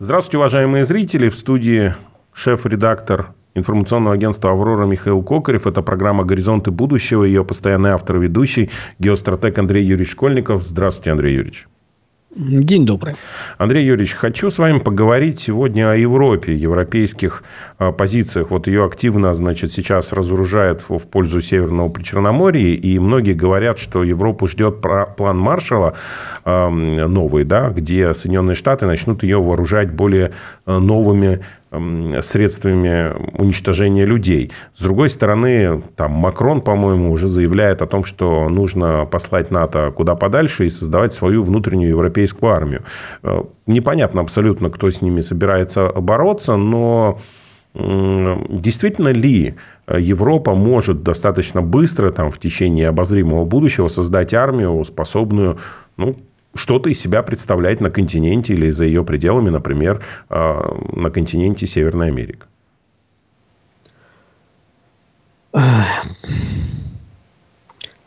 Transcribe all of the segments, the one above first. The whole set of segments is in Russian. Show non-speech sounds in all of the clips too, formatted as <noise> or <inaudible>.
Здравствуйте, уважаемые зрители. В студии шеф-редактор информационного агентства «Аврора» Михаил Кокарев. Это программа «Горизонты будущего». Ее постоянный автор и ведущий геостратег Андрей Юрьевич Школьников. Здравствуйте, Андрей Юрьевич. День добрый. Андрей Юрьевич, хочу с вами поговорить сегодня о Европе, европейских а, позициях. Вот ее активно, значит, сейчас разоружают в пользу Северного Причерноморья, и многие говорят, что Европу ждет план Маршала новый, да, где Соединенные Штаты начнут ее вооружать более а, новыми средствами уничтожения людей. С другой стороны, там Макрон, по-моему, уже заявляет о том, что нужно послать НАТО куда подальше и создавать свою внутреннюю европейскую армию. Э, непонятно абсолютно, кто с ними собирается бороться, но действительно ли Европа может достаточно быстро, там, в течение обозримого будущего, создать армию, способную ну, что-то из себя представлять на континенте или за ее пределами, например, а, на континенте Северной Америки?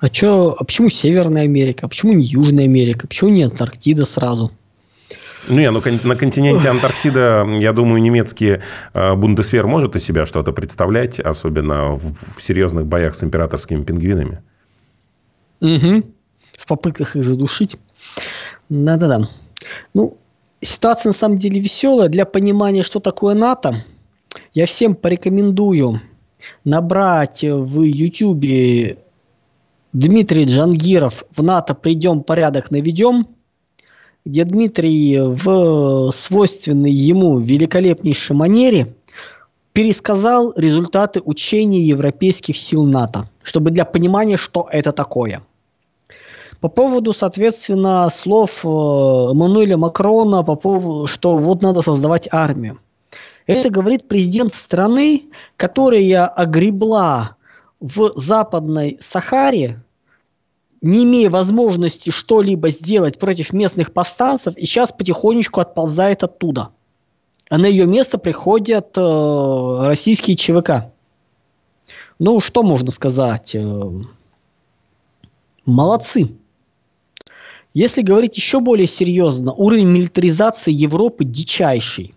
А, чё, а почему Северная Америка? Почему не Южная Америка? Почему не Антарктида сразу? Не, ну на континенте Антарктида, я думаю, немецкий а, Бундесвер может из себя что-то представлять, особенно в, в серьезных боях с императорскими пингвинами. Угу. В попытках их задушить. Да-да-да. Ну, ситуация на самом деле веселая. Для понимания, что такое НАТО, я всем порекомендую набрать в YouTube Дмитрий Джангиров в НАТО «Придем, порядок наведем», где Дмитрий в свойственной ему великолепнейшей манере пересказал результаты учений европейских сил НАТО, чтобы для понимания, что это такое – по поводу, соответственно, слов э, Эммануэля Макрона, по поводу, что вот надо создавать армию. Это говорит президент страны, которая огребла в Западной Сахаре, не имея возможности что-либо сделать против местных повстанцев, и сейчас потихонечку отползает оттуда. А на ее место приходят э, российские ЧВК. Ну, что можно сказать? Э, молодцы. Если говорить еще более серьезно, уровень милитаризации Европы дичайший.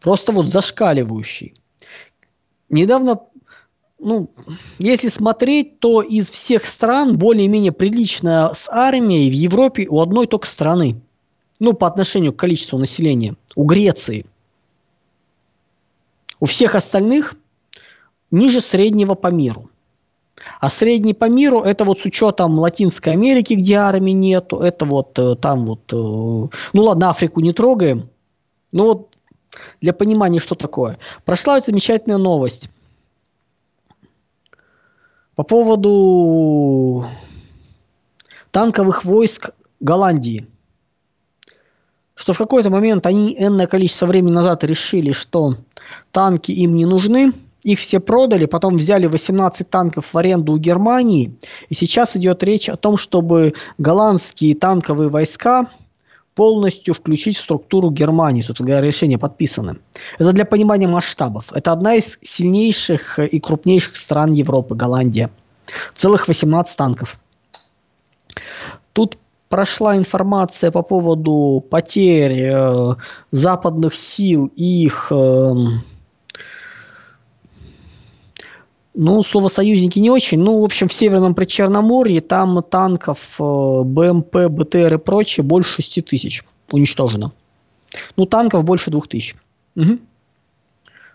Просто вот зашкаливающий. Недавно, ну, если смотреть, то из всех стран более-менее прилично с армией в Европе у одной только страны. Ну, по отношению к количеству населения. У Греции. У всех остальных ниже среднего по миру. А средний по миру это вот с учетом Латинской Америки, где армии нету, это вот э, там вот, э, ну ладно, Африку не трогаем, но вот для понимания, что такое. Прошла вот замечательная новость по поводу танковых войск Голландии. Что в какой-то момент они энное количество времени назад решили, что танки им не нужны – их все продали, потом взяли 18 танков в аренду у Германии. И сейчас идет речь о том, чтобы голландские танковые войска полностью включить в структуру Германии. Собственно говоря, решение подписано. Это для понимания масштабов. Это одна из сильнейших и крупнейших стран Европы, Голландия. Целых 18 танков. Тут прошла информация по поводу потерь э, западных сил и их э, ну, слово союзники не очень. Ну, в общем, в Северном Причерноморье там танков э, БМП, БТР и прочее больше 6 тысяч уничтожено. Ну, танков больше 2 тысяч. Угу.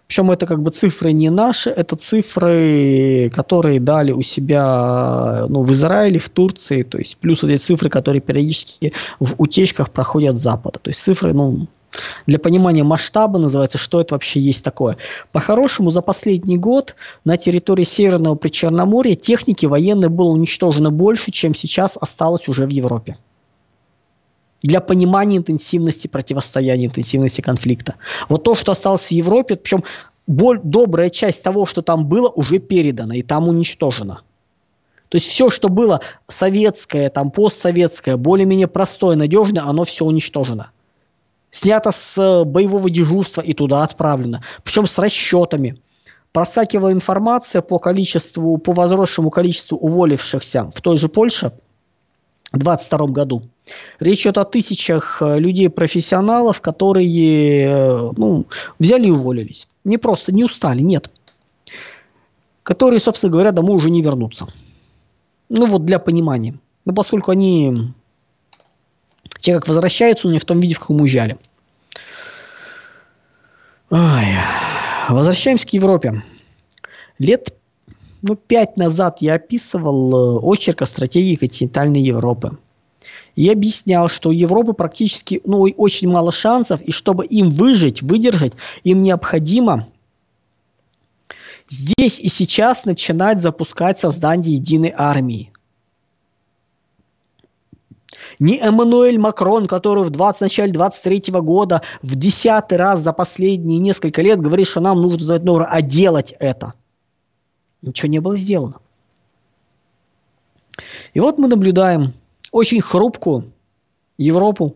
Причем это как бы цифры не наши, это цифры, которые дали у себя ну, в Израиле, в Турции, то есть плюс вот эти цифры, которые периодически в утечках проходят Запада. То есть цифры, ну, для понимания масштаба называется, что это вообще есть такое. По-хорошему, за последний год на территории Северного Причерноморья техники военной было уничтожено больше, чем сейчас осталось уже в Европе. Для понимания интенсивности противостояния, интенсивности конфликта. Вот то, что осталось в Европе, причем боль, добрая часть того, что там было, уже передана и там уничтожено. То есть все, что было советское, там постсоветское, более-менее простое, надежное, оно все уничтожено снято с э, боевого дежурства и туда отправлено. Причем с расчетами. Проскакивала информация по количеству, по возросшему количеству уволившихся в той же Польше 2022 году. Речь идет о тысячах э, людей-профессионалов, которые э, ну, взяли и уволились. Не просто не устали, нет. Которые, собственно говоря, домой уже не вернутся. Ну вот для понимания. Но поскольку они, те как возвращаются, но не в том виде, в каком уезжали. Ой. Возвращаемся к Европе. Лет ну, пять назад я описывал э, очерк о стратегии континентальной Европы. И объяснял, что у Европы практически ну, очень мало шансов, и чтобы им выжить, выдержать, им необходимо здесь и сейчас начинать запускать создание единой армии. Не Эммануэль Макрон, который в 20, начале 23 года в десятый раз за последние несколько лет говорит, что нам нужно создать новую, а делать это. Ничего не было сделано. И вот мы наблюдаем очень хрупкую Европу,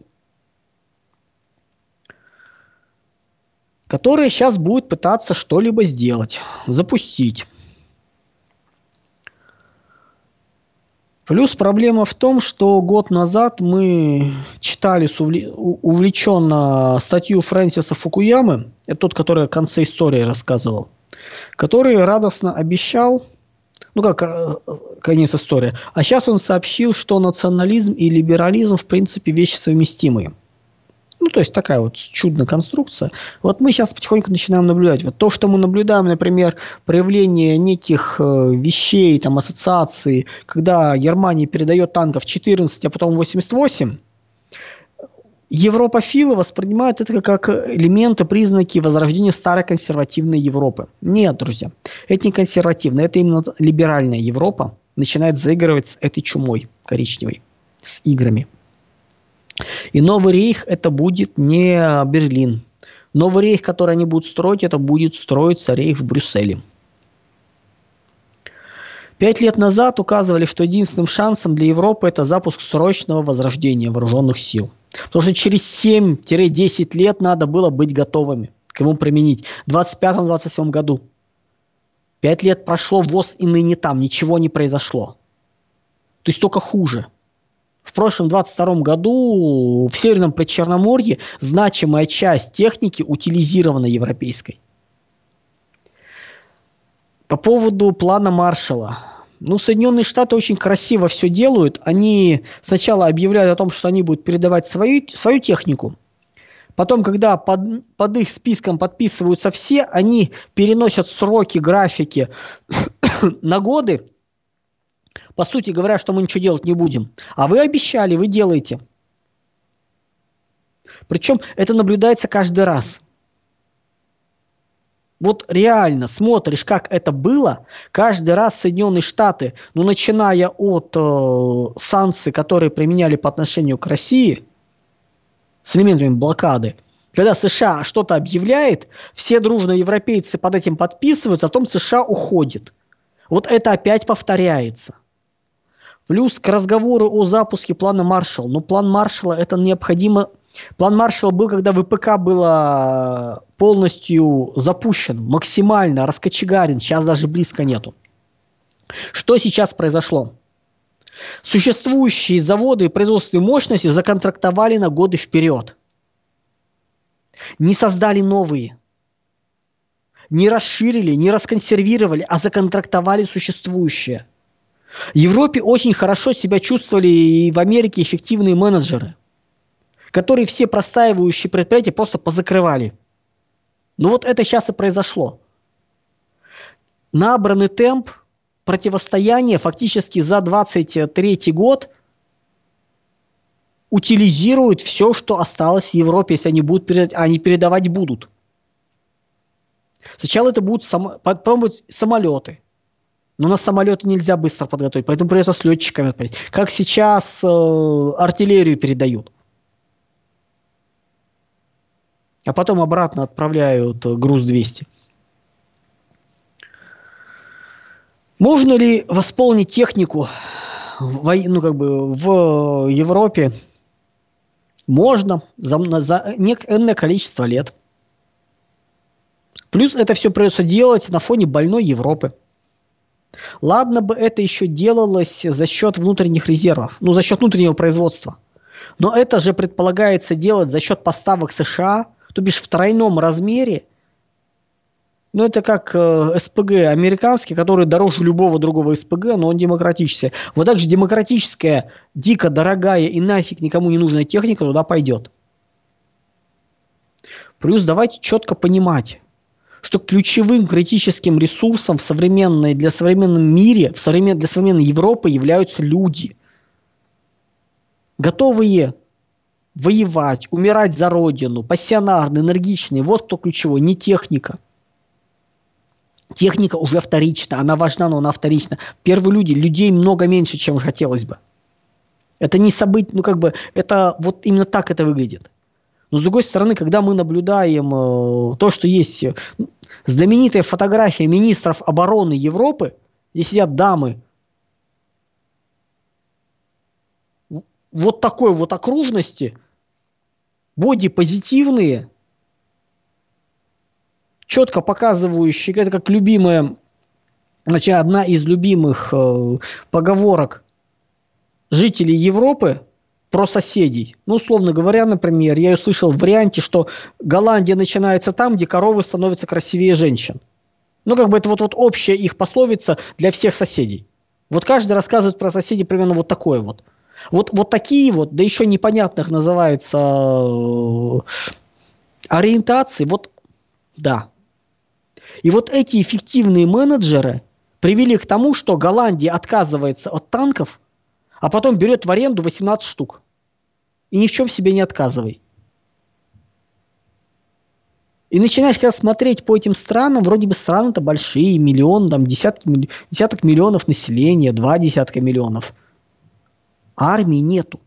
которая сейчас будет пытаться что-либо сделать, запустить. Плюс проблема в том, что год назад мы читали увлеченно статью Фрэнсиса Фукуямы, это тот, который о конце истории рассказывал, который радостно обещал, ну как э, конец истории, а сейчас он сообщил, что национализм и либерализм в принципе вещи совместимые. Ну, то есть такая вот чудная конструкция. Вот мы сейчас потихоньку начинаем наблюдать. Вот то, что мы наблюдаем, например, проявление неких э, вещей, там, ассоциаций, когда Германия передает танков 14, а потом 88, Европофилы воспринимают это как элементы, признаки возрождения старой консервативной Европы. Нет, друзья, это не консервативная, это именно либеральная Европа начинает заигрывать с этой чумой коричневой, с играми. И новый рейх это будет не Берлин. Новый рейх, который они будут строить, это будет строиться рейх в Брюсселе. Пять лет назад указывали, что единственным шансом для Европы это запуск срочного возрождения вооруженных сил. Потому что через 7-10 лет надо было быть готовыми к ему применить. В 25-27 году. Пять лет прошло, ВОЗ и ныне там, ничего не произошло. То есть только хуже в прошлом 22 году в Северном Причерноморье значимая часть техники утилизирована европейской. По поводу плана Маршала. Ну, Соединенные Штаты очень красиво все делают. Они сначала объявляют о том, что они будут передавать свою, свою технику. Потом, когда под, под их списком подписываются все, они переносят сроки, графики <coughs> на годы, по сути говоря, что мы ничего делать не будем. А вы обещали, вы делаете. Причем это наблюдается каждый раз. Вот реально смотришь, как это было, каждый раз Соединенные Штаты, ну начиная от э, санкций, которые применяли по отношению к России, с элементами блокады, когда США что-то объявляет, все дружно европейцы под этим подписываются, а потом США уходит. Вот это опять повторяется. Плюс к разговору о запуске плана Маршалла. Но план Маршалла это необходимо... План Маршалла был, когда ВПК было полностью запущен, максимально раскочегарен. Сейчас даже близко нету. Что сейчас произошло? Существующие заводы и производственные мощности законтрактовали на годы вперед. Не создали новые. Не расширили, не расконсервировали, а законтрактовали существующие – в Европе очень хорошо себя чувствовали и в Америке эффективные менеджеры, которые все простаивающие предприятия просто позакрывали. Ну вот это сейчас и произошло. Набранный темп противостояния фактически за 23 год утилизирует все, что осталось в Европе, если они будут передавать, они передавать будут. Сначала это будут само, потом самолеты, но на самолеты нельзя быстро подготовить, поэтому придется с летчиками отправить. Как сейчас э, артиллерию передают. А потом обратно отправляют э, груз 200. Можно ли восполнить технику в, ну, как бы в Европе? Можно за, за некое количество лет. Плюс это все придется делать на фоне больной Европы. Ладно бы это еще делалось за счет внутренних резервов, ну за счет внутреннего производства. Но это же предполагается делать за счет поставок США, то бишь в тройном размере. Ну, это как э, СПГ американский, который дороже любого другого СПГ, но он демократический. Вот так же демократическая, дико дорогая и нафиг никому не нужная техника туда пойдет. Плюс давайте четко понимать, что ключевым критическим ресурсом в современной, для современном мире, в современ, для современной Европы являются люди. Готовые воевать, умирать за родину, пассионарные, энергичные. Вот кто ключевой, не техника. Техника уже вторична, она важна, но она вторична. Первые люди, людей много меньше, чем хотелось бы. Это не событие, ну как бы, это вот именно так это выглядит. Но с другой стороны, когда мы наблюдаем э, то, что есть э, знаменитая фотография министров обороны Европы, где сидят дамы вот такой вот окружности, боди-позитивные, четко показывающие, это как любимая, значит, одна из любимых э, поговорок жителей Европы – про соседей. Ну, условно говоря, например, я услышал в варианте, что Голландия начинается там, где коровы становятся красивее женщин. Ну, как бы это вот, вот общая их пословица для всех соседей. Вот каждый рассказывает про соседей примерно вот такое вот. Вот, вот такие вот, да еще непонятных называется э, ориентации, вот да. И вот эти эффективные менеджеры привели к тому, что Голландия отказывается от танков, а потом берет в аренду 18 штук и ни в чем себе не отказывай. И начинаешь когда смотреть по этим странам, вроде бы страны-то большие, миллион, там десятки, десяток миллионов населения, два десятка миллионов. армии нету.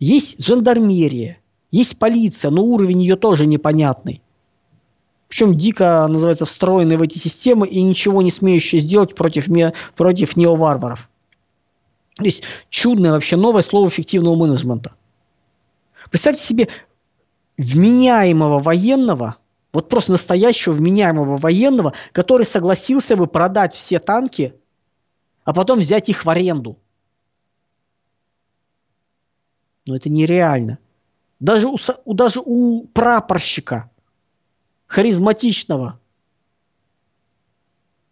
Есть жандармерия, есть полиция, но уровень ее тоже непонятный. Причем дико, называется, встроенные в эти системы и ничего не смеющие сделать против, против неоварваров. То есть чудное вообще новое слово эффективного менеджмента. Представьте себе вменяемого военного, вот просто настоящего вменяемого военного, который согласился бы продать все танки, а потом взять их в аренду. Но это нереально. Даже у, даже у прапорщика, харизматичного,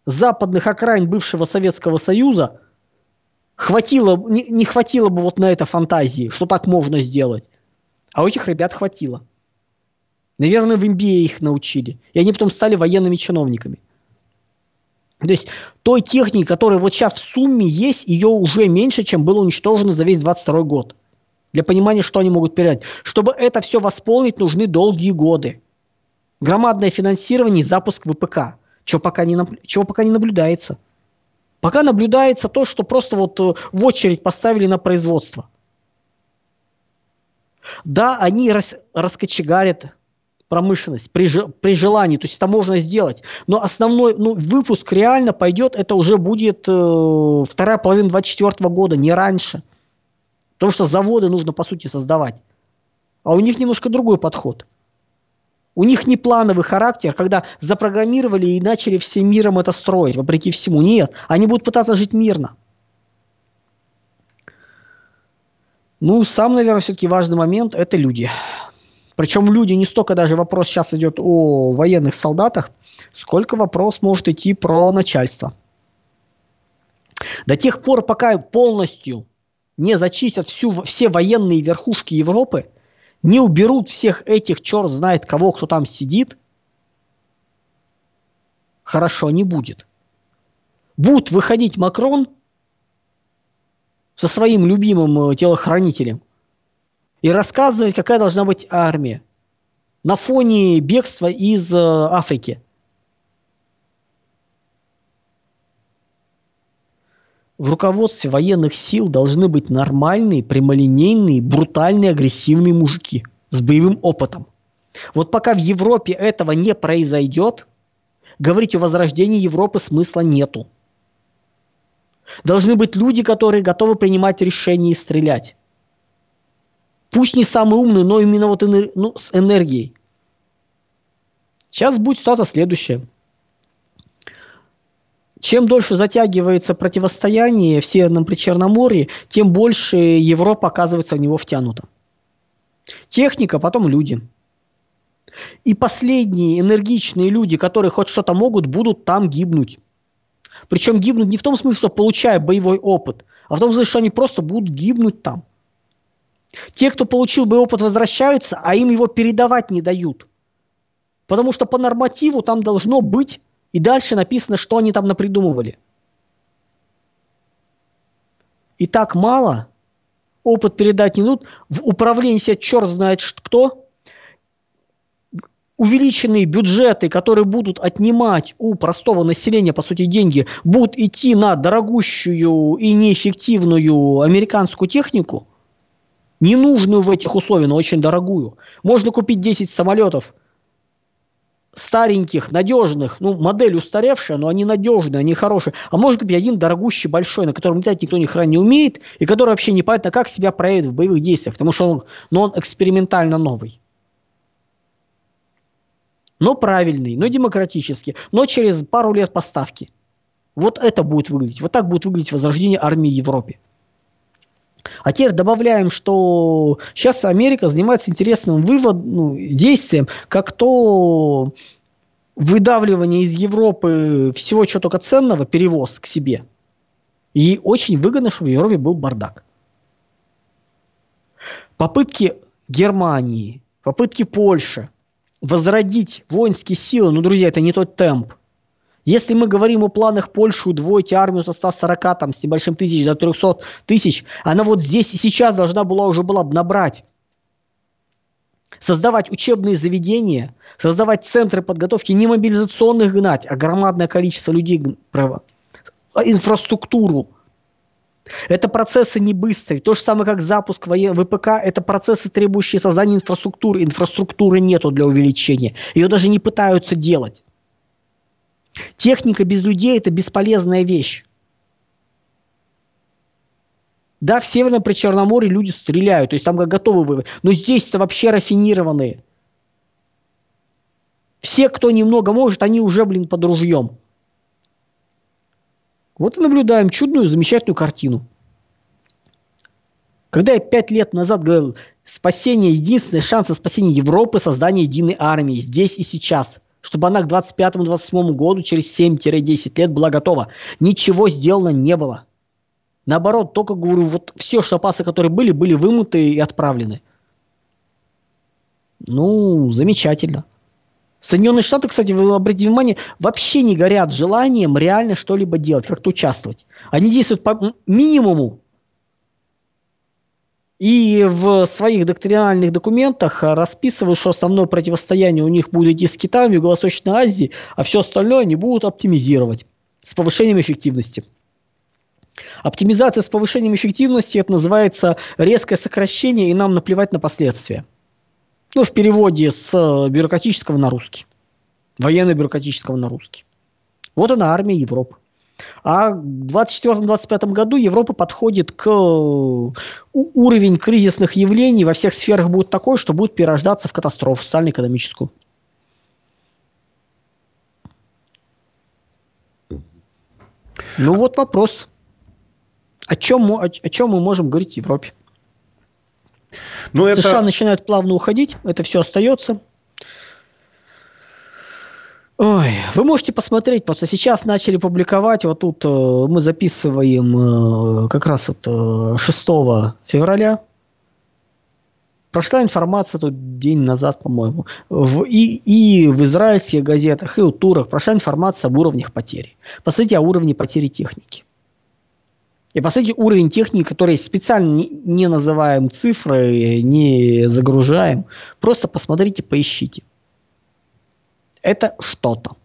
западных окраин бывшего Советского Союза – хватило, не, не хватило бы вот на это фантазии, что так можно сделать. А у этих ребят хватило. Наверное, в MBA их научили. И они потом стали военными чиновниками. То есть той техники, которая вот сейчас в сумме есть, ее уже меньше, чем было уничтожено за весь 22 год. Для понимания, что они могут передать. Чтобы это все восполнить, нужны долгие годы. Громадное финансирование и запуск ВПК. Чего пока не, чего пока не наблюдается. Пока наблюдается то, что просто вот э, в очередь поставили на производство. Да, они рас, раскочегарят промышленность при, при желании, то есть это можно сделать. Но основной ну, выпуск реально пойдет, это уже будет э, вторая половина 2024 года, не раньше. Потому что заводы нужно по сути создавать. А у них немножко другой подход. У них не плановый характер, когда запрограммировали и начали всем миром это строить, вопреки всему. Нет, они будут пытаться жить мирно. Ну, сам, наверное, все-таки важный момент – это люди. Причем люди не столько даже вопрос сейчас идет о военных солдатах, сколько вопрос может идти про начальство. До тех пор, пока полностью не зачистят всю, все военные верхушки Европы, не уберут всех этих, черт знает кого, кто там сидит, хорошо не будет. Будет выходить Макрон со своим любимым э, телохранителем и рассказывать, какая должна быть армия на фоне бегства из э, Африки – В руководстве военных сил должны быть нормальные, прямолинейные, брутальные, агрессивные мужики с боевым опытом. Вот пока в Европе этого не произойдет, говорить о возрождении Европы смысла нету. Должны быть люди, которые готовы принимать решения и стрелять. Пусть не самый умный, но именно вот энер... ну, с энергией. Сейчас будет ситуация следующая. Чем дольше затягивается противостояние в Северном Причерноморье, тем больше Европа оказывается в него втянута. Техника, потом люди. И последние энергичные люди, которые хоть что-то могут, будут там гибнуть. Причем гибнуть не в том смысле, что получая боевой опыт, а в том смысле, что они просто будут гибнуть там. Те, кто получил боевой опыт, возвращаются, а им его передавать не дают. Потому что по нормативу там должно быть, и дальше написано, что они там напридумывали. И так мало, опыт передать не дадут, в управлении себя черт знает кто, увеличенные бюджеты, которые будут отнимать у простого населения, по сути, деньги, будут идти на дорогущую и неэффективную американскую технику, ненужную в этих условиях, но очень дорогую. Можно купить 10 самолетов стареньких, надежных, ну, модель устаревшая, но они надежные, они хорошие. А может быть один дорогущий большой, на котором летать никто ни хрена не умеет, и который вообще непонятно, как себя проявит в боевых действиях, потому что он, но он экспериментально новый. Но правильный, но демократический, но через пару лет поставки. Вот это будет выглядеть. Вот так будет выглядеть возрождение армии Европе. А теперь добавляем, что сейчас Америка занимается интересным вывод, ну, действием, как то выдавливание из Европы всего, чего только ценного, перевоз к себе. И очень выгодно, чтобы в Европе был бардак. Попытки Германии, попытки Польши возродить воинские силы, ну, друзья, это не тот темп. Если мы говорим о планах Польши удвоить армию со 140 там, с небольшим тысяч до 300 тысяч, она вот здесь и сейчас должна была уже была бы набрать. Создавать учебные заведения, создавать центры подготовки, не мобилизационных гнать, а громадное количество людей, право, а инфраструктуру. Это процессы не быстрые. То же самое, как запуск. ВПК, это процессы, требующие создания инфраструктуры. Инфраструктуры нету для увеличения. Ее даже не пытаются делать. Техника без людей – это бесполезная вещь. Да, в Северном Причерноморье люди стреляют, то есть там готовы Но здесь-то вообще рафинированные. Все, кто немного может, они уже, блин, под ружьем. Вот и наблюдаем чудную, замечательную картину. Когда я пять лет назад говорил, спасение, единственный шанс на спасение Европы, создание единой армии здесь и сейчас – чтобы она к 25-28 году, через 7-10 лет была готова. Ничего сделано не было. Наоборот, только говорю, вот все шапасы, которые были, были вымыты и отправлены. Ну, замечательно. Соединенные Штаты, кстати, вы обратите внимание, вообще не горят желанием реально что-либо делать, как-то участвовать. Они действуют по минимуму, и в своих доктринальных документах расписывают, что основное противостояние у них будет идти с Китаем, Юго-Восточной Азии, а все остальное они будут оптимизировать с повышением эффективности. Оптимизация с повышением эффективности это называется резкое сокращение, и нам наплевать на последствия. Ну, в переводе с бюрократического на русский. Военно-бюрократического на русский. Вот она армия Европы. А в 2024-2025 году Европа подходит к уровень кризисных явлений во всех сферах будет такой, что будет перерождаться в катастрофу социально-экономическую. Ну вот вопрос. О чем, о, о чем мы можем говорить в Европе? Ну, США это... начинают плавно уходить, это все остается. Ой, вы можете посмотреть, просто сейчас начали публиковать, вот тут э, мы записываем э, как раз вот э, 6 февраля. Прошла информация тут день назад, по-моему, в, и, и в израильских газетах, и у турок прошла информация об уровнях потери. Посмотрите о уровне потери техники. И посмотрите уровень техники, который специально не называем цифры, не загружаем. Просто посмотрите, поищите это что-то.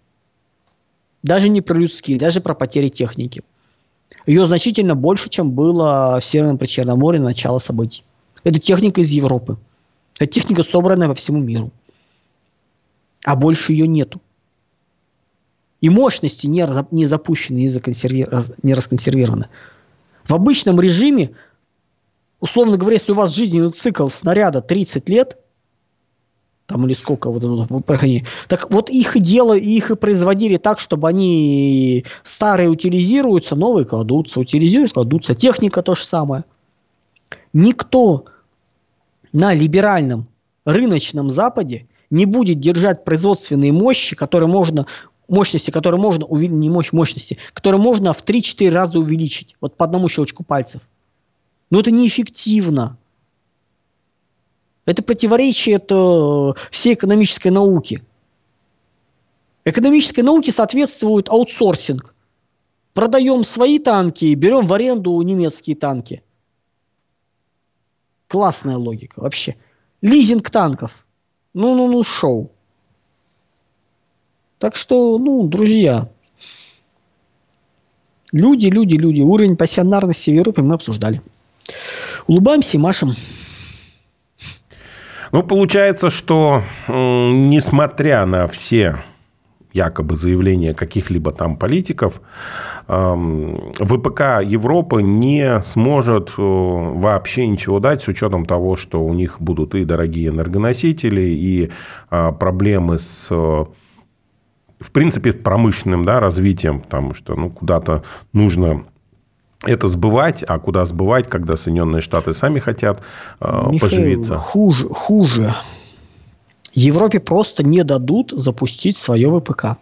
Даже не про людские, даже про потери техники. Ее значительно больше, чем было в Северном Причерноморье на начало событий. Это техника из Европы. Это техника, собранная по всему миру. А больше ее нету. И мощности не, не запущены, не, не расконсервированы. В обычном режиме, условно говоря, если у вас жизненный цикл снаряда 30 лет – там или сколько вот проходили. Так вот их и дело, их и производили так, чтобы они старые утилизируются, новые кладутся, утилизируются, кладутся. Техника то же самое. Никто на либеральном рыночном Западе не будет держать производственные мощи, которые можно мощности, которые можно увеличить, не мощь мощности, которые можно в 3-4 раза увеличить, вот по одному щелчку пальцев. Но это неэффективно. Это противоречие это всей экономической науки. Экономической науке соответствует аутсорсинг. Продаем свои танки, берем в аренду немецкие танки. Классная логика вообще. Лизинг танков. Ну-ну-ну, шоу. Так что, ну, друзья, люди, люди, люди, уровень пассионарности в Европе мы обсуждали. Улыбаемся и машем. Ну, получается, что несмотря на все якобы заявления каких-либо там политиков, ВПК Европы не сможет э, вообще ничего дать с учетом того, что у них будут и дорогие энергоносители, и а, проблемы с в принципе, промышленным да, развитием, потому что ну, куда-то нужно это сбывать, а куда сбывать, когда Соединенные Штаты сами хотят э, Михаил, поживиться? Хуже, хуже. Европе просто не дадут запустить свое ВПК.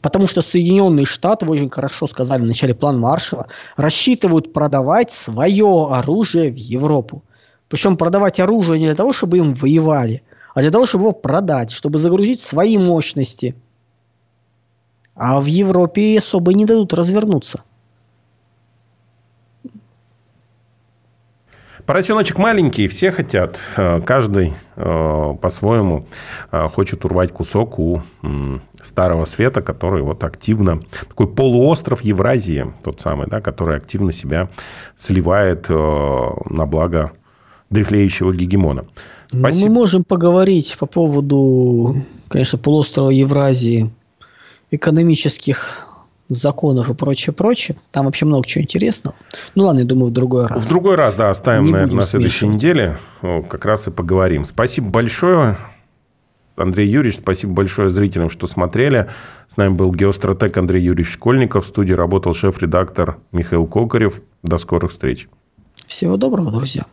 Потому что Соединенные Штаты, вы очень хорошо сказали в начале план Маршала, рассчитывают продавать свое оружие в Европу. Причем продавать оружие не для того, чтобы им воевали, а для того, чтобы его продать, чтобы загрузить свои мощности. А в Европе особо не дадут развернуться. Поросеночек маленький, все хотят. Э, каждый э, по-своему э, хочет урвать кусок у старого света, который вот активно... Такой полуостров Евразии, тот самый, да, который активно себя сливает на благо дряхлеющего гегемона. Спасибо. Ну, мы можем поговорить по поводу, конечно, полуострова Евразии, экономических законов и прочее, прочее. Там вообще много чего интересного. Ну ладно, я думаю, в другой раз. В другой раз, да, оставим, Не наверное, на следующей неделе. Как раз и поговорим. Спасибо большое. Андрей Юрьевич, спасибо большое зрителям, что смотрели. С нами был геостратег Андрей Юрьевич Школьников. В студии работал шеф-редактор Михаил Кокарев. До скорых встреч. Всего доброго, друзья.